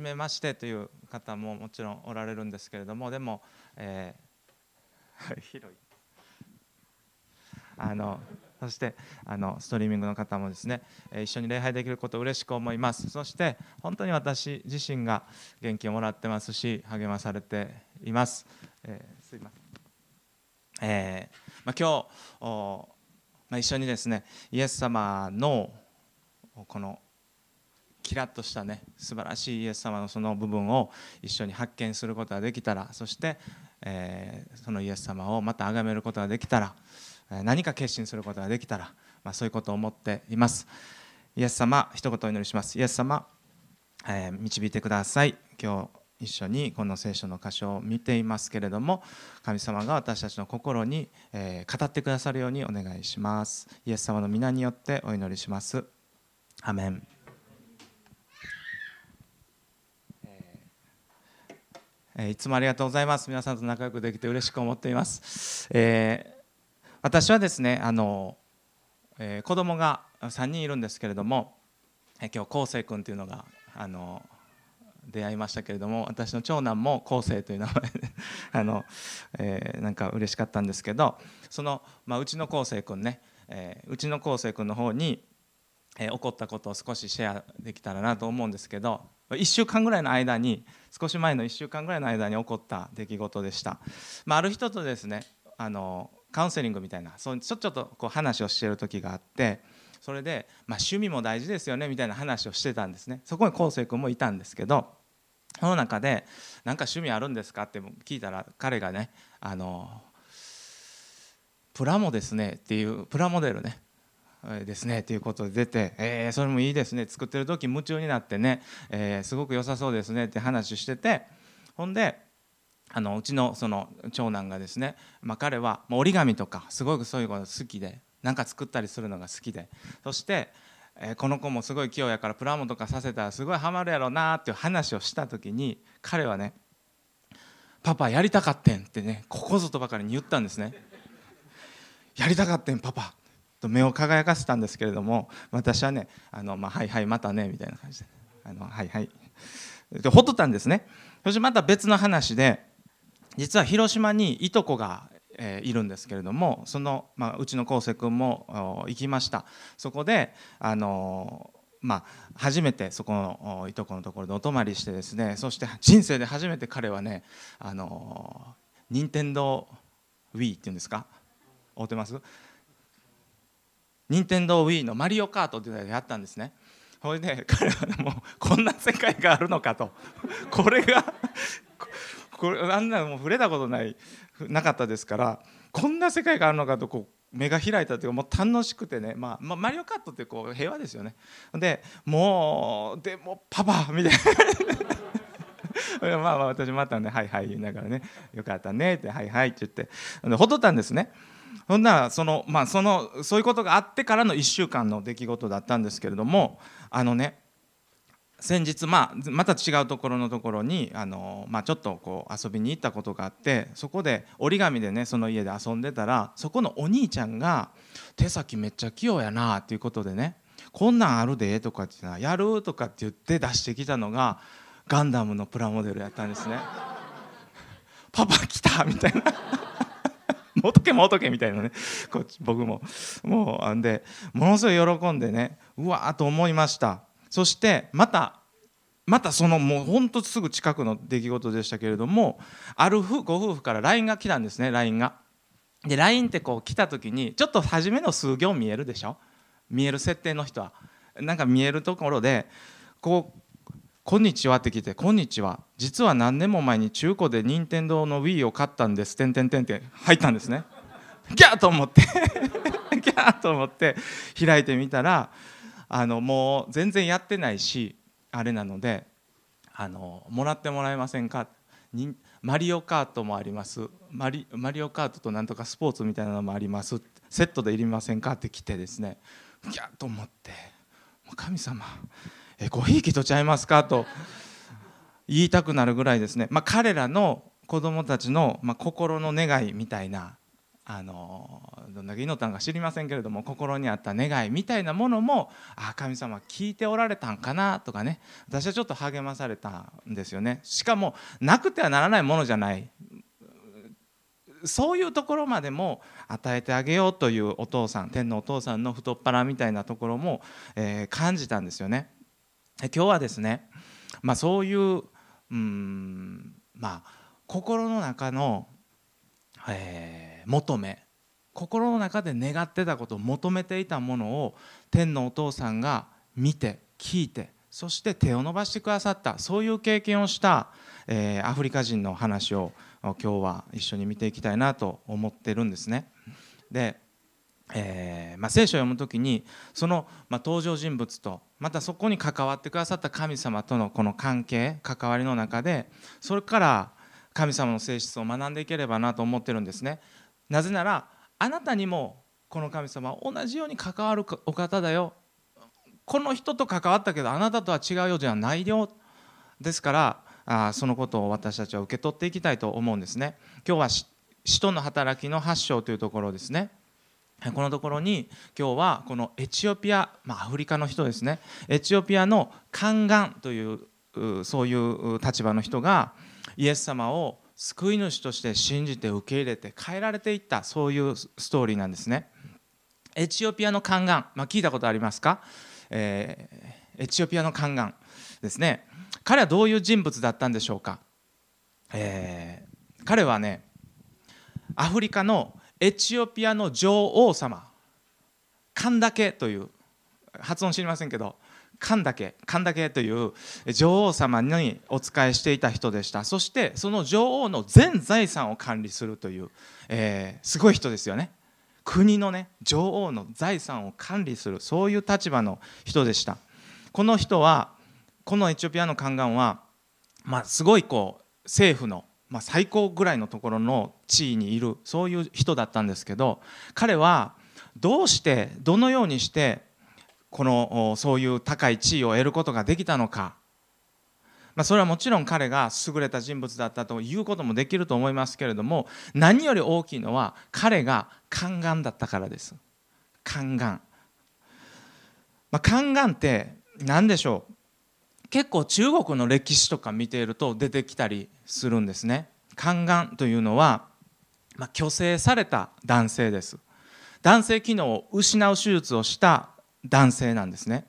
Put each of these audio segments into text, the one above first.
めましてという方ももちろんおられるんですけれどもでも、えー、広い。あのそしてあのストリーミングの方もですね一緒に礼拝できることを嬉しく思います。そして本当に私自身が元気をもらってますし励まされています、えー、すいません、えーまあ、今日まあ、一緒にですねイエス様のこのキラッとしたね素晴らしいイエス様のその部分を一緒に発見することができたらそして、えー、そのイエス様をまた崇めることができたら何か決心することができたら、まあ、そういうことを思っています。イエス様一言お祈りします。イエス様、えー、導いてください。今日一緒にこの聖書の箇所を見ていますけれども神様が私たちの心に、え語ってくださるようにお願いします。イエス様の皆によってお祈りします。アメン。いつもありがとうございます。皆さんと仲良くできて嬉しく思っています、えー、私はですねあの、えー、子供が3人いるんですけれども、えー、今日昴生君というのがあの出会いましたけれども私の長男も昴生という名前で あの、えー、なんか嬉しかったんですけどその、まあ、うちの昴生君ね、えー、うちの昴生君の方に、えー、起こったことを少しシェアできたらなと思うんですけど1週間ぐらいの間に少し前の1週間ぐらいの間に起こった出来事でした、まあ、ある人とですねあのカウンセリングみたいなそうちょちょっとこう話をしている時があってそれで、まあ、趣味も大事ですよねみたいな話をしてたんですねそこに昴生君もいたんですけどその中で「何か趣味あるんですか?」って聞いたら彼がねあのプラモですねっていうプラモデルねですねということで出て、えー、それもいいですね作ってる時夢中になってね、えー、すごく良さそうですねって話しててほんであのうちのその長男がですね、まあ、彼は折り紙とかすごくそういうこと好きで何か作ったりするのが好きでそしてえこの子もすごい器用やからプラモとかさせたらすごいハマるやろうなっていう話をした時に彼はね「パパやりたかってん」ってねここぞとばかりに言ったんですね。やりたかってんパパと目を輝かせたんですけれども私はね「あのまあ、はいはいまたね」みたいな感じで「あのはいはい」でほっとったんですね。そしてまた別の話で実は広島にいとこがいるんですけれどもその、まあ、うちの昴生君も行きました。そこであのまあ、初めてそこのいとこのところでお泊まりしてですねそして人生で初めて彼はねあの任天堂 Wii っていうんですか？合うてます？任天堂 Wii のマリオカートっていうのをやったんですね。それで彼はもうこんな世界があるのかと。これがこれあんなもう触れたことないなかったですからこんな世界があるのかとこう目が開いたというかもう楽しくてね、まあ、まあ、マリオカットってこう平和ですよね。でもうでもパパみたいな。まあまあ私またね「はいはい」言いながらね「よかったね」って「はいはい」って言って。ほっとったんですね。ほんならそのまあそのそういうことがあってからの1週間の出来事だったんですけれどもあのね先日、まあ、また違うところのところにあの、まあ、ちょっとこう遊びに行ったことがあってそこで折り紙でねその家で遊んでたらそこのお兄ちゃんが「手先めっちゃ器用やな」っていうことでね「こんなんあるで」とかって「やる?」とかって言って出してきたのがガンダムのプラモデルやったんですね。パパ来たみたいなもとけもとけみたいなねこっち僕ももうあんでものすごい喜んでねうわーと思いましたそしてまたまたそのもうほんとすぐ近くの出来事でしたけれどもあるご夫婦から LINE が来たんですね LINE が。で LINE ってこう来た時にちょっと初めの数行見えるでしょ？見える設定の人は。なんか見えるところでこう「こんにちは」って来て「こんにちは実は何年も前に中古で任天堂の Wii を買ったんです」てんてんてんって入ったんですね。ギャーと思って。ギャーと思って開いてみたらあのもう全然やってないしあれなのであのもらってもらえませんか？にマリオカートもあります。マリマリオカートとなんとかスポーツみたいなのもあります。セットでいりませんか？って来てですね。ギャッと思って。神様えごひいきとちゃいますか？と言いたくなるぐらいですね、まあ、彼らの子供たちの、まあ、心の願いみたいなあのどんだけ祈ったんか知りませんけれども心にあった願いみたいなものもあ神様聞いておられたんかなとかね。私はちょっと励まされたんですよね。しかもなくてはならないものじゃない。そういうところまでも与えてあげようというお父さん天のお父さんの太っ腹みたいなところも、えー、感じたんですよね。今日はですね、まあ、そういううんまあ心の中の、えー求め心の中で願ってたことを求めていたものを天のお父さんが見て聞いてそして手を伸ばしてくださったそういう経験をした、えー、アフリカ人の話を今日は一緒に見ていきたいなと思ってるんですね。で、えーまあ、聖書を読む時にその、まあ、登場人物とまたそこに関わってくださった神様とのこの関係関わりの中でそれから神様の性質を学んでいければなと思ってるんですね。なぜならあなたにもこの神様は同じように関わるお方だよ。この人と関わったけどあなたとは違うようじゃないよ。ですからあそのことを私たちは受け取っていきたいと思うんですね。今日は使徒の働きの発祥というところですね。このところに今日はこのエチオピア、まあ、アフリカの人ですね。エチオピアの宦官というそういう立場の人がイエス様を救い主として信じて受け入れて変えられていったそういうストーリーなんですね。エチオピアの宦官、まあ、聞いたことありますか、えー、エチオピアの宦官ですね。彼はどういう人物だったんでしょうか、えー、彼はねアフリカのエチオピアの女王様。カンダケという発音知りませんけど神岳神岳という女王様にお仕えしていた人でした。そしてその女王の全財産を管理するという、えー、すごい人ですよね。国のね女王の財産を管理するそういう立場の人でした。この人はこのエチオピアの宦官は、まあ、すごいこう政府の、まあ、最高ぐらいのところの地位にいるそういう人だったんですけど彼はどうしてどのようにしてこのそういう高い地位を得ることができたのか、まあ、それはもちろん彼が優れた人物だったということもできると思いますけれども何より大きいのは彼が宦官だったからです。宦官、まあ、宦官って何でしょう？結構中国の歴史とか見ていると出てきたりするんですね。宦官というのは、まあ、虚勢された男性です。男性機能を失う手術をした男性なんですね。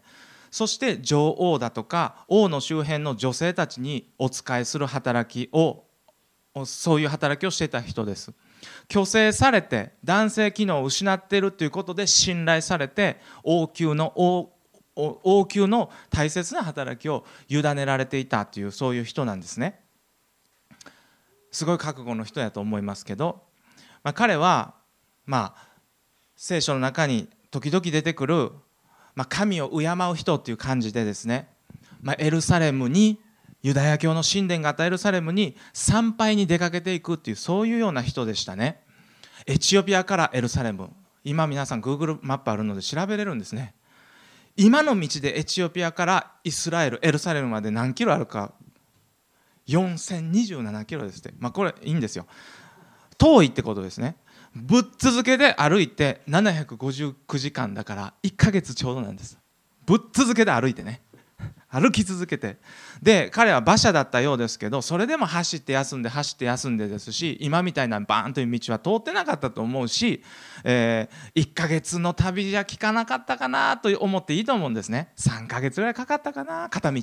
そして女王だとか王の周辺の女性たちにお仕えする働きをそういう働きをしていた人です。虚勢されて男性機能を失っているということで信頼されて王宮の王王宮の大切な働きを委ねられていたというそういう人なんですね。すごい覚悟の人やと思いますけど、まあ、彼はまあ聖書の中に時々出てくるまあ、神を敬う人っていう感じでですね、まあ、エルサレムにユダヤ教の神殿があったエルサレムに参拝に出かけていくっていうそういうような人でしたね。エチオピアからエルサレム。今皆さん Google マップあるので調べれるんですね。今の道でエチオピアからイスラエルエルサレムまで何キロあるか？4027キロですって。まあこれいいんですよ。遠いってことですね。ぶっ続けで歩いて759時間だから1ヶ月ちょうどなんです。ぶっ続けで歩いてね。歩き続けて。で彼は馬車だったようですけどそれでも走って休んで走って休んでですし今みたいなバーンという道は通ってなかったと思うし、えー、1ヶ月の旅じゃ効かなかったかなと思っていいと思うんですね。3ヶ月ぐらいかかったかな片道。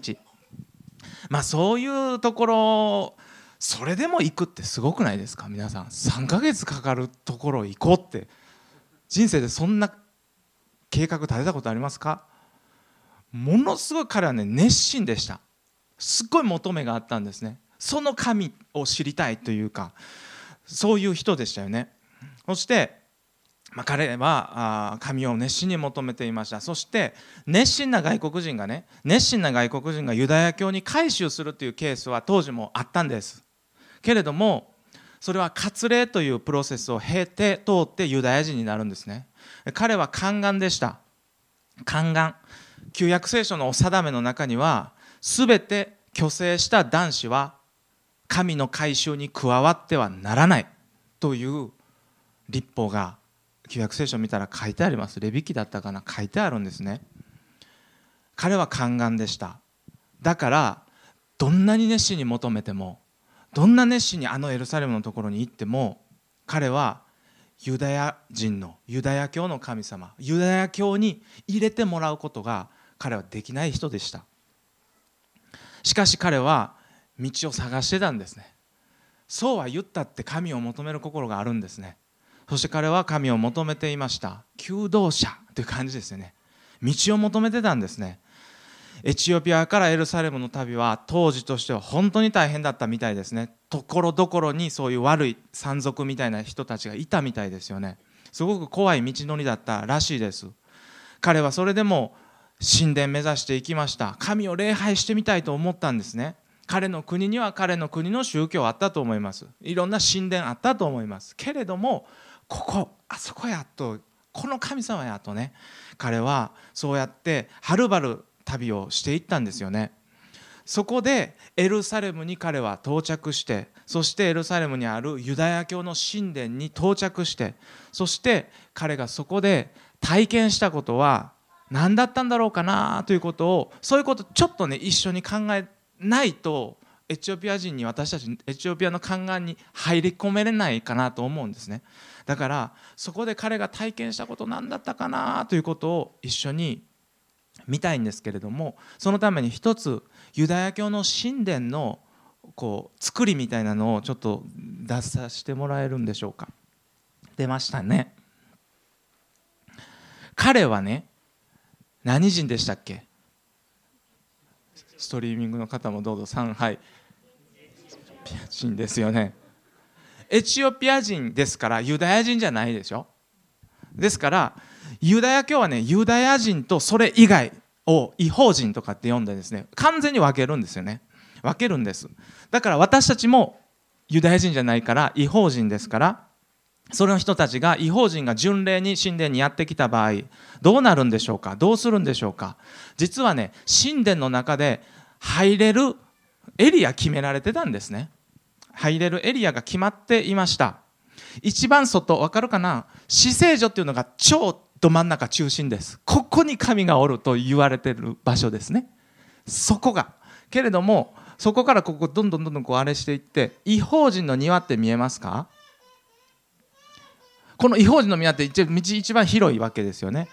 まあそういうところそれでも行くってすごくないですか？皆さん。3ヶ月かかるところ行こうって。人生でそんな計画立てたことありますか？ものすごい彼はね熱心でした。すっごい求めがあったんですね。その神を知りたいというかそういう人でしたよね。そして、まあ、彼はあ神を熱心に求めていました。そして熱心な外国人がね熱心な外国人がユダヤ教に改宗するというケースは当時もあったんです。けれどもそれは割礼というプロセスを経て通ってユダヤ人になるんですね。彼は宦官でした。宦官。旧約聖書のお定めの中には全て虚勢した男子は神の改宗に加わってはならないという立法が旧約聖書を見たら書いてあります。レビ記だったかな書いてあるんですね。彼は宦官でした。だからどんなに熱心に求めてもどんな熱心にあのエルサレムのところに行っても彼はユダヤ人のユダヤ教の神様ユダヤ教に入れてもらうことが彼はできない人でした。しかし彼は道を探してたんですね。そうは言ったって神を求める心があるんですね。そして彼は神を求めていました。求道者という感じですよね。道を求めてたんですね。エチオピアからエルサレムの旅は当時としては本当に大変だったみたいですね。ところどころにそういう悪い山賊みたいな人たちがいたみたいですよね。すごく怖い道のりだったらしいです。彼はそれでも神殿目指していきました。神を礼拝してみたいと思ったんですね。彼の国には彼の国の宗教あったと思います。いろんな神殿あったと思います。けれどもここあそこやとこの神様やとね彼はそうやってはるばる旅をしていったんですよね。そこでエルサレムに彼は到着してそしてエルサレムにあるユダヤ教の神殿に到着してそして彼がそこで体験したことは何だったんだろうかなということをそういうことちょっとね一緒に考えないとエチオピア人に私たちエチオピアの宦官に入り込めれないかなと思うんですね。だからそこで彼が体験したこと何だったかなということを一緒に見たいんですけれどもそのために一つユダヤ教の神殿のこう作りみたいなのをちょっと出させてもらえるんでしょうか。出ましたね。彼はね何人でしたっけ？ストリーミングの方もどうぞ。3はい。ピア人ですよね。エチオピア人ですからユダヤ人じゃないでしょ？ですからユダヤ教はねユダヤ人とそれ以外を違法人とかって呼んでですね完全に分けるんですよね。分けるんです。だから私たちもユダヤ人じゃないから違法人ですからその人たちが違法人が巡礼に神殿にやってきた場合どうなるんでしょうか？どうするんでしょうか？実はね神殿の中で入れるエリア決められてたんですね。入れるエリアが決まっていました。一番外わかるかな？死聖所っていうのが超ど真ん中中心です。ここに神がおると言われてる場所ですね。そこが。けれどもそこからここどんどんどんどんこうあれしていって違法人の庭って見えますか？この違法人の庭って道一番広いわけですよね。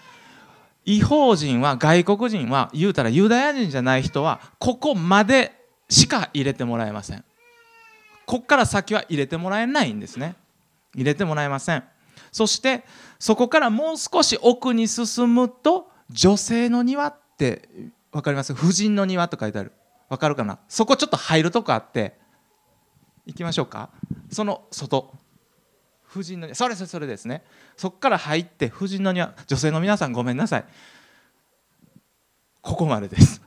違法人は外国人は言うたらユダヤ人じゃない人はここまでしか入れてもらえません。こっから先は入れてもらえないんですね。入れてもらえません。そしてそこからもう少し奥に進むと女性の庭って分かります？婦人の庭と書いてある。分かるかな？そこちょっと入るとこあって。行きましょうか。その外。婦人の庭。それそれそれですね。そこから入って婦人の庭。女性の皆さんごめんなさい。ここまでです。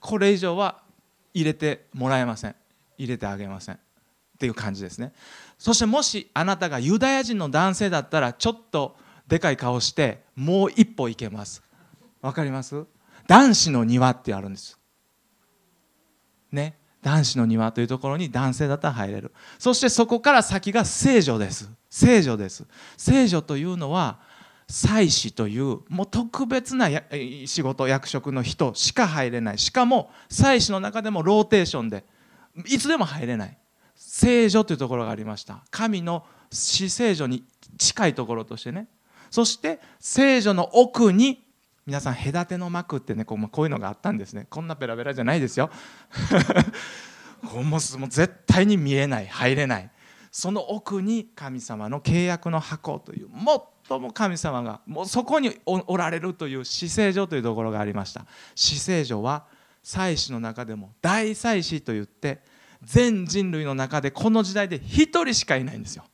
これ以上は入れてもらえません。入れてあげません。っていう感じですね。そしてもしあなたがユダヤ人の男性だったらちょっとでかい顔してもう一歩行けます。わかります？男子の庭ってあるんです。ね？男子の庭というところに男性だったら入れる。そしてそこから先が聖女です。聖女です。聖女というのは祭司というもう特別な仕事役職の人しか入れない。しかも祭司の中でもローテーションでいつでも入れない。聖女というところがありました。神の死聖女に近いところとしてね。そして聖女の奥に皆さん隔ての幕ってねこうこういうのがあったんですね。こんなペラペラじゃないですよ。もうもう絶対に見えない入れない。その奥に神様の契約の箱という最も神様がもうそこにおられるという死聖所というところがありました。死聖所は祭司の中でも大祭司といって全人類の中でこの時代で1人しかいないんですよ。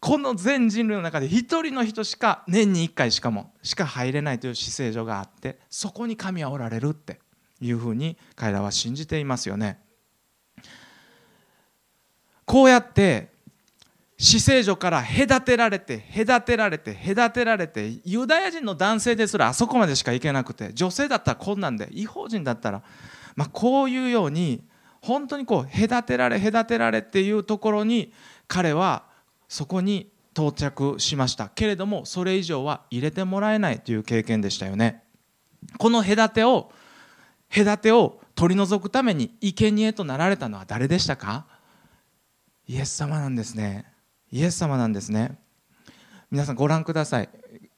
この全人類の中で1人の人しか年に1回しかもしか入れないという姿勢所があってそこに神はおられるっていうふうに彼らは信じていますよね。こうやって死聖所から隔てられて隔てられて隔てられてユダヤ人の男性ですらあそこまでしか行けなくて女性だったらこんなんで違法人だったら、まあ、こういうように本当にこう隔てられ隔てられっていうところに彼はそこに到着しました。けれどもそれ以上は入れてもらえないという経験でしたよね。この隔てを隔てを取り除くために生贄となられたのは誰でしたか？イエス様なんですね。イエス様なんですね。皆さんご覧ください。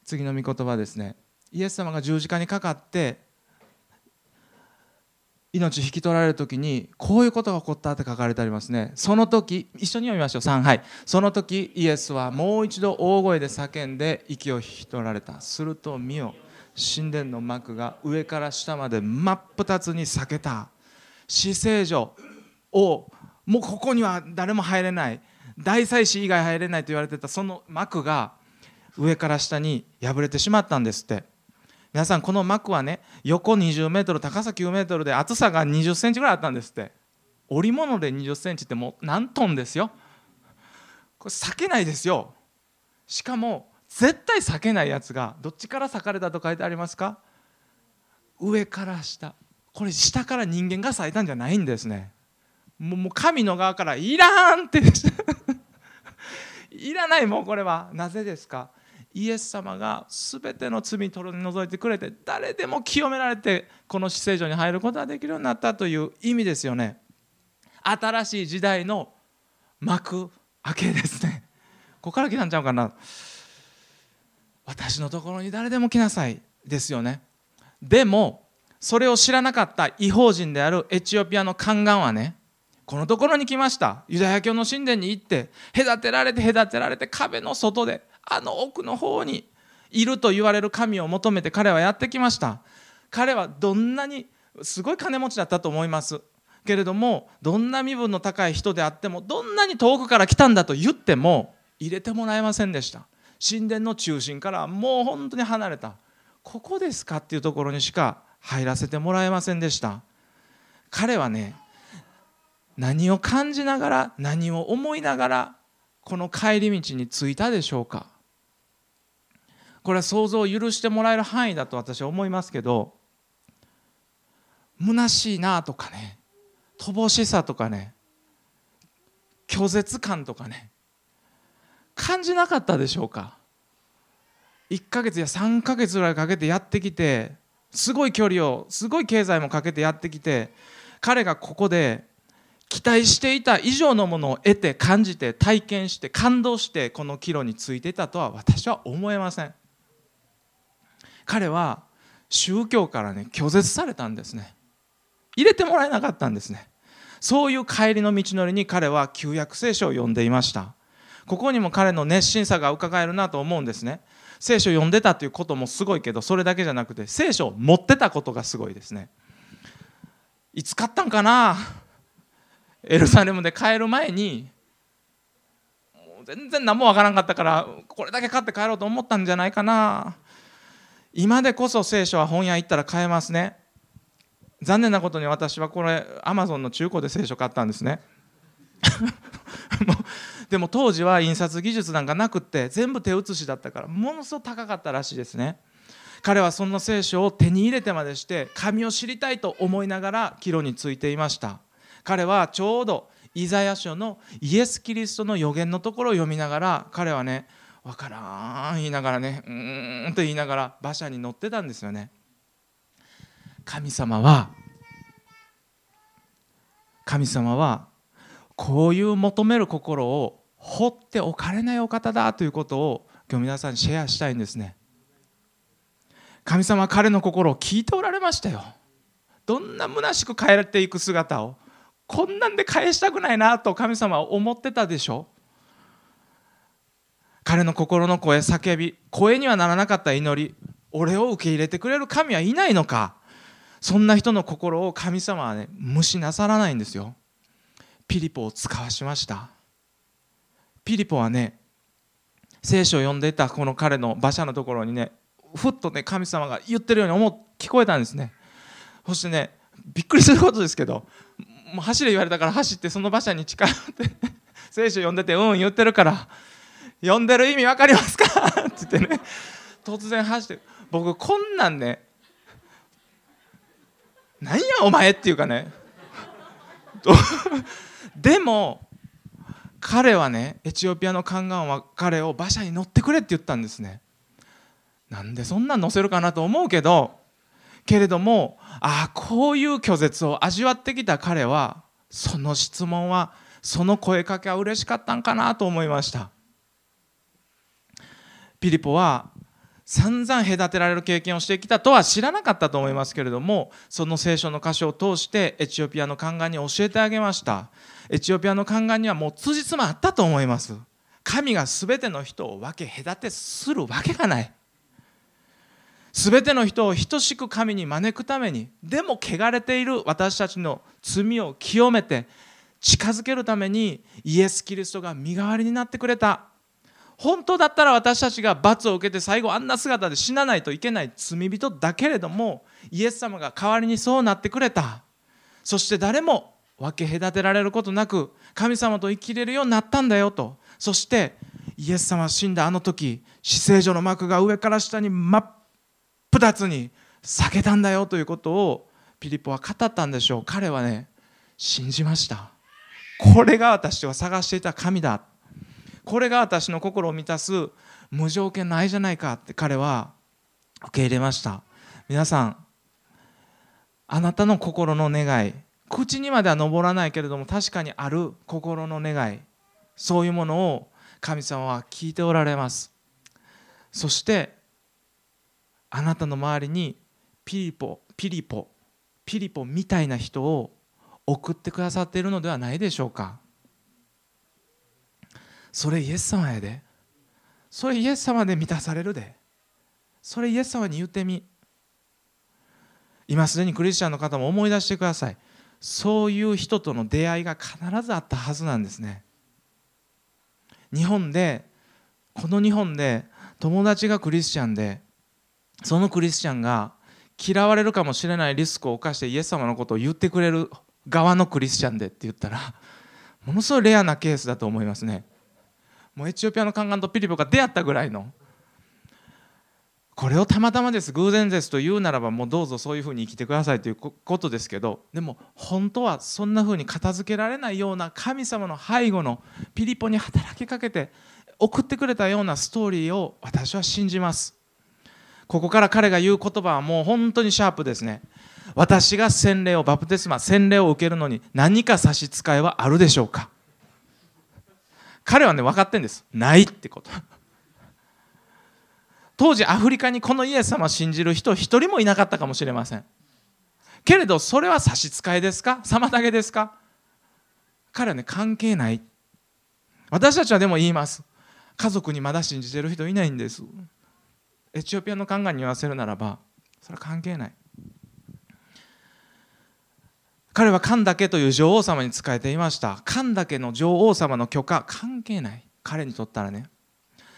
次の御言葉ですね。イエス様が十字架にかかって命引き取られる時にこういうことが起こったって書かれてありますね。その時一緒に読みましょう。3はい。その時イエスはもう一度大声で叫んで息を引き取られた。すると見よ神殿の幕が上から下まで真っ二つに裂けた。死聖所をもうここには誰も入れない。大祭司以外入れないと言われてたその幕が上から下に破れてしまったんですって。皆さんこの幕はね横20メートル高さ9メートルで厚さが20センチぐらいあったんですって。織物で20センチってもう何トンですよ。これ裂けないですよ。しかも絶対裂けないやつがどっちから裂かれたと書いてありますか？上から下。これ下から人間が裂いたんじゃないんですね。もう神の側から「いらん!」って いらないもうこれは。なぜですか？イエス様が全ての罪取り除いてくれて誰でも清められてこの死聖所に入ることができるようになったという意味ですよね。新しい時代の幕開けですね。ここから来たんちゃうかな。私のところに誰でも来なさいですよね。でもそれを知らなかった違法人であるエチオピアの宦官はねこのところに来ました。ユダヤ教の神殿に行って隔てられて隔てられて壁の外であの奥の方にいると言われる神を求めて彼はやってきました。彼はどんなにすごい金持ちだったと思います。けれどもどんな身分の高い人であってもどんなに遠くから来たんだと言っても入れてもらえませんでした。神殿の中心からもう本当に離れた。ここですかっていうところにしか入らせてもらえませんでした。彼はね何を感じながら何を思いながらこの帰り道に着いたでしょうか。これは想像を許してもらえる範囲だと私は思いますけど虚しいなとかね乏しさとかね拒絶感とかね感じなかったでしょうか。1ヶ月や3ヶ月ぐらいかけてやってきてすごい距離をすごい経済もかけてやってきて彼がここで期待していた以上のものを得て感じて体験して感動してこの岐路についていたとは私は思えません。彼は宗教からね拒絶されたんですね。入れてもらえなかったんですね。そういう帰りの道のりに彼は旧約聖書を読んでいました。ここにも彼の熱心さが伺えるなと思うんですね。聖書を読んでたということもすごいけどそれだけじゃなくて聖書を持ってたことがすごいですね。いつ買ったんかな？エルサレムで帰る前に全然何もわからんかったからこれだけ買って帰ろうと思ったんじゃないかな。今でこそ聖書は本屋行ったら買えますね。残念なことに私はこれアマゾンの中古で聖書買ったんですね。でも当時は印刷技術なんかなくって全部手写しだったからものすごく高かったらしいですね。彼はそんな聖書を手に入れてまでして神を知りたいと思いながら帰路についていました。彼はちょうどイザヤ書のイエス・キリストの予言のところを読みながら彼はね分からん言いながらねうーんと言いながら馬車に乗ってたんですよね。神様は神様はこういう求める心を放っておかれないお方だということを今日皆さんにシェアしたいんですね。神様は彼の心を聞いておられましたよ。どんな虚しく帰っていく姿をこんなんで返したくないなと神様は思ってたでしょ。彼の心の声叫び声にはならなかった祈り俺を受け入れてくれる神はいないのか。そんな人の心を神様はね無視なさらないんですよ。ピリポを使わしました。ピリポはね聖書を読んでいたこの彼の馬車のところにねふっとね神様が言ってるように思聞こえたんですね。そしてねびっくりすることですけどもう走れ言われたから走ってその馬車に近寄って聖書読んでてうん言ってるから読んでる意味分かりますか？って言ってね。突然走って僕こんなんね何やお前っていうかね。でも彼はねエチオピアの宦官は彼を馬車に乗ってくれって言ったんですね。なんでそんなん乗せるかなと思うけどけれどもああこういう拒絶を味わってきた彼はその質問はその声かけは嬉しかったんかなと思いました。ピリポは散々隔てられる経験をしてきたとは知らなかったと思いますけれどもその聖書の箇所を通してエチオピアの宦官に教えてあげました。エチオピアの宦官にはもう辻褄あったと思います。神が全ての人を分け隔てするわけがない。全ての人を等しく神に招くためにでも汚れている私たちの罪を清めて近づけるためにイエス・キリストが身代わりになってくれた。本当だったら私たちが罰を受けて最後あんな姿で死なないといけない罪人だけれどもイエス様が代わりにそうなってくれた。そして誰も分け隔てられることなく神様と生きれるようになったんだよと。そしてイエス様死んだあの時死聖所の幕が上から下に真っ二つに避けたんだよということをピリポは語ったんでしょう。彼はね信じました。これが私は探していた神だ。これが私の心を満たす無条件の愛じゃないかって彼は受け入れました。皆さんあなたの心の願い口にまでは上らないけれども確かにある心の願いそういうものを神様は聞いておられます。そしてあなたの周りにピリポピリポピリポみたいな人を送ってくださっているのではないでしょうか。それイエス様やで。それイエス様で満たされるで。それイエス様に言ってみ。今すでにクリスチャンの方も思い出してください。そういう人との出会いが必ずあったはずなんですね。日本でこの日本で友達がクリスチャンでそのクリスチャンが嫌われるかもしれないリスクを冒してイエス様のことを言ってくれる側のクリスチャンでって言ったらものすごいレアなケースだと思いますね。もうエチオピアの宦官とピリポが出会ったぐらいの。これをたまたまです偶然ですと言うならばもうどうぞそういうふうに生きてくださいということですけどでも本当はそんなふうに片付けられないような神様の背後のピリポに働きかけて送ってくれたようなストーリーを私は信じます。ここから彼が言う言葉はもう本当にシャープですね。私が洗礼をバプテスマ洗礼を受けるのに何か差し支えはあるでしょうか？彼はね分かってんです。ないってこと。当時アフリカにこのイエス様を信じる人一人もいなかったかもしれません。けれどそれは差し支えですか？妨げですか？彼はね関係ない。私たちはでも言います。家族にまだ信じてる人いないんです。エチオピアの考えに言わせるならばそれは関係ない。彼は神だけという女王様に仕えていました。神だけの女王様の許可。関係ない。彼にとったらね。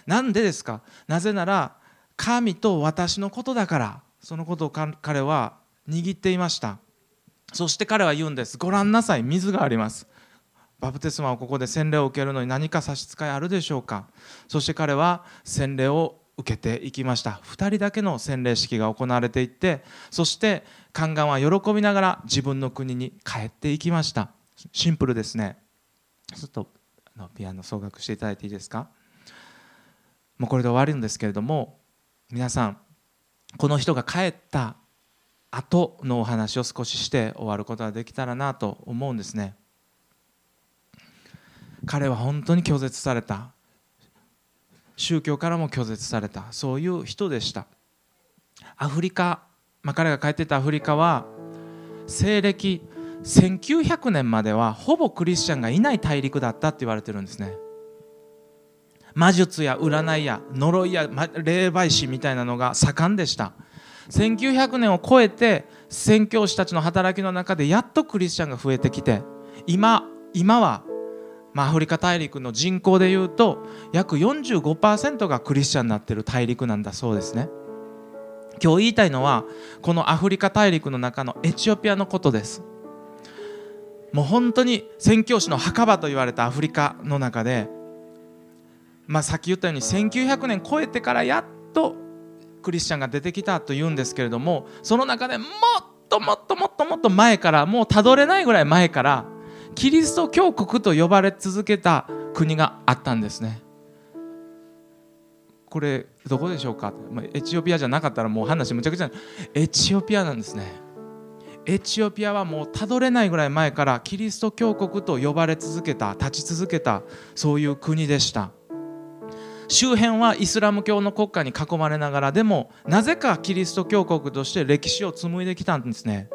なんでですか？なぜなら神と私のことだから。そのことを彼は握っていました。そして彼は言うんです。ご覧なさい。水があります。バプテスマをここで洗礼を受けるのに何か差し支えあるでしょうか？そして彼は洗礼を受けていきました。2人だけの洗礼式が行われていってそして宦官は喜びながら自分の国に帰っていきました。シンプルですね。ちょっとあのピアノ奏楽していただいていいですか？もうこれで終わるんですけれども皆さんこの人が帰った後のお話を少しして終わることができたらなと思うんですね。彼は本当に拒絶された。宗教からも拒絶された。そういう人でした。アフリカまあ、彼が帰ってたアフリカは西暦1900年まではほぼクリスチャンがいない大陸だったって言われてるんですね。魔術や占いや呪いや霊媒師みたいなのが盛んでした。1900年を超えて宣教師たちの働きの中でやっとクリスチャンが増えてきて今今は、まあ、アフリカ大陸の人口でいうと約45%がクリスチャンになってる大陸なんだそうですね。今日言いたいのはこのアフリカ大陸の中のエチオピアのことです。もう本当に宣教師の墓場と言われたアフリカの中で、まあ、さっき言ったように1900年超えてからやっとクリスチャンが出てきたというんですけれどもその中でもっともっともっともっと前からもうたどれないぐらい前からキリスト教国と呼ばれ続けた国があったんですね。これどこでしょうか？まあエチオピアじゃなかったらもう話むちゃくちゃエチオピアなんですね。エチオピアはもうたどれないぐらい前からキリスト教国と呼ばれ続けた立ち続けたそういう国でした。周辺はイスラム教の国家に囲まれながらでもなぜかキリスト教国として歴史を紡いできたんですね。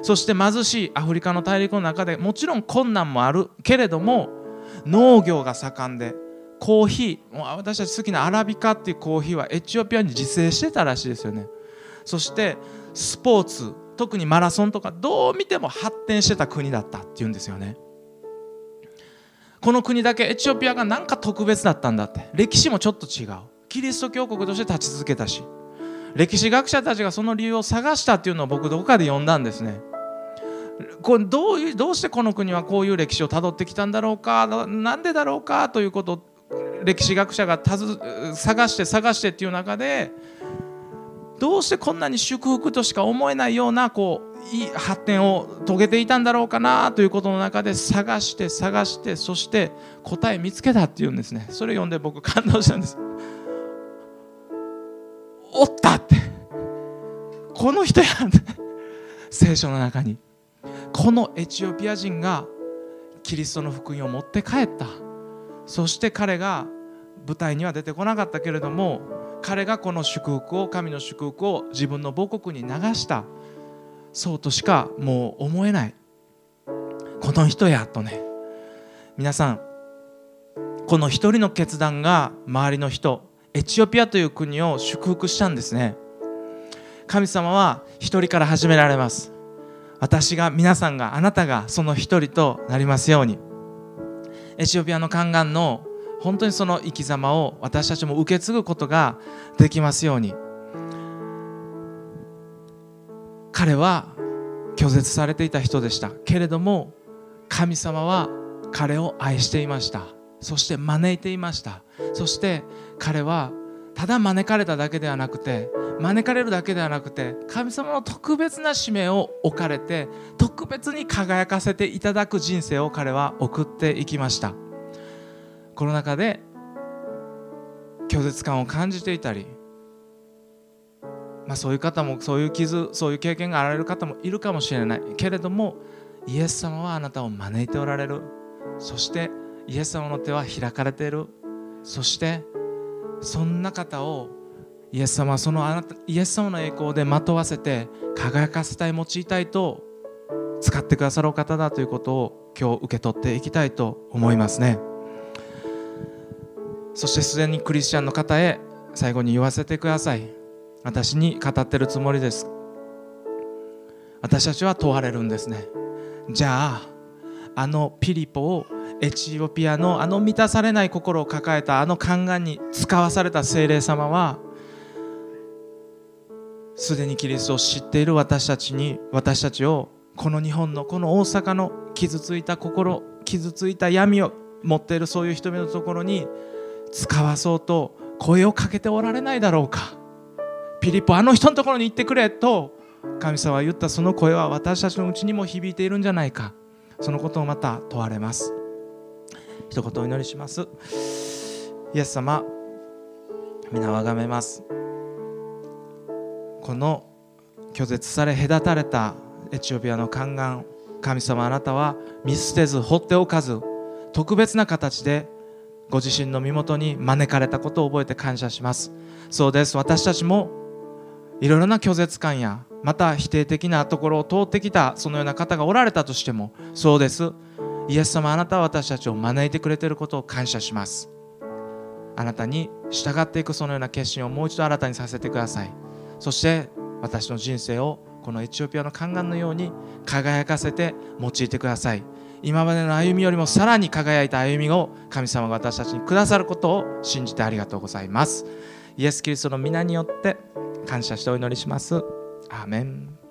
そして貧しいアフリカの大陸の中でもちろん困難もあるけれども農業が盛んでコーヒー私たち好きなアラビカっていうコーヒーはエチオピアに自生してたらしいですよね。そしてスポーツ特にマラソンとかどう見ても発展してた国だったっていうんですよね。この国だけエチオピアがなんか特別だったんだって。歴史もちょっと違う。キリスト教国として立ち続けたし。歴史学者たちがその理由を探したっていうのを僕どこかで読んだんですね。これどういうどうしてこの国はこういう歴史をたどってきたんだろうかなんでだろうかということを歴史学者が探して探してっていう中でどうしてこんなに祝福としか思えないようなこういい発展を遂げていたんだろうかなということの中で探して探してそして答え見つけたっていうんですね。それ読んで僕感動したんです。おったって。この人やん聖書の中に。このエチオピア人がキリストの福音を持って帰った。そして彼が舞台には出てこなかったけれども彼がこの祝福を神の祝福を自分の母国に流したそうとしかもう思えない。この人やとね。皆さんこの一人の決断が周りの人エチオピアという国を祝福したんですね。神様は一人から始められます。私が皆さんがあなたがその一人となりますように。エチオピアの宦官の本当にその生き様を私たちも受け継ぐことができますように。彼は拒絶されていた人でした。けれども神様は彼を愛していました。そして招いていました。そして彼はただ招かれただけではなくて招かれるだけではなくて神様の特別な使命を置かれて特別に輝かせていただく人生を彼は送っていきました。この中で拒絶感を感じていたり、まあ、そういう方もそういう傷そういう経験があられる方もいるかもしれない。けれどもイエス様はあなたを招いておられる。そしてイエス様の手は開かれている。そしてそんな方をイエス様はそのあなたイエス様の栄光でまとわせて輝かせたい用いたいと使ってくださるお方だということを今日受け取っていきたいと思いますね。そしてすでにクリスチャンの方へ最後に言わせてください。私に語ってるつもりです。私たちは問われるんですね。じゃああのピリポをエチオピアのあの満たされない心を抱えたあの宦官に使わされた精霊様はすでにキリストを知っている私たちに私たちをこの日本のこの大阪の傷ついた心傷ついた闇を持っているそういう人々のところに使わそうと声をかけておられないだろうか。ピリポあの人のところに行ってくれと神様は言ったその声は私たちのうちにも響いているんじゃないか。そのことをまた問われます。一言お祈りします。イエス様皆をあがめます。この拒絶され隔たれたエチオピアの宦官神様あなたは見捨てず放っておかず特別な形でご自身の身元に招かれたことを覚えて感謝します。そうです。私たちもいろいろな拒絶感やまた否定的なところを通ってきたそのような方がおられたとしてもそうです。イエス様あなたは私たちを招いてくれていることを感謝します。あなたに従っていくそのような決心をもう一度新たにさせてください。そして私の人生をこのエチオピアの宦官のように輝かせて用いてください。今までの歩みよりもさらに輝いた歩みを神様が私たちにくださることを信じてありがとうございます。イエス・キリストの皆によって感謝してお祈りします。アーメン。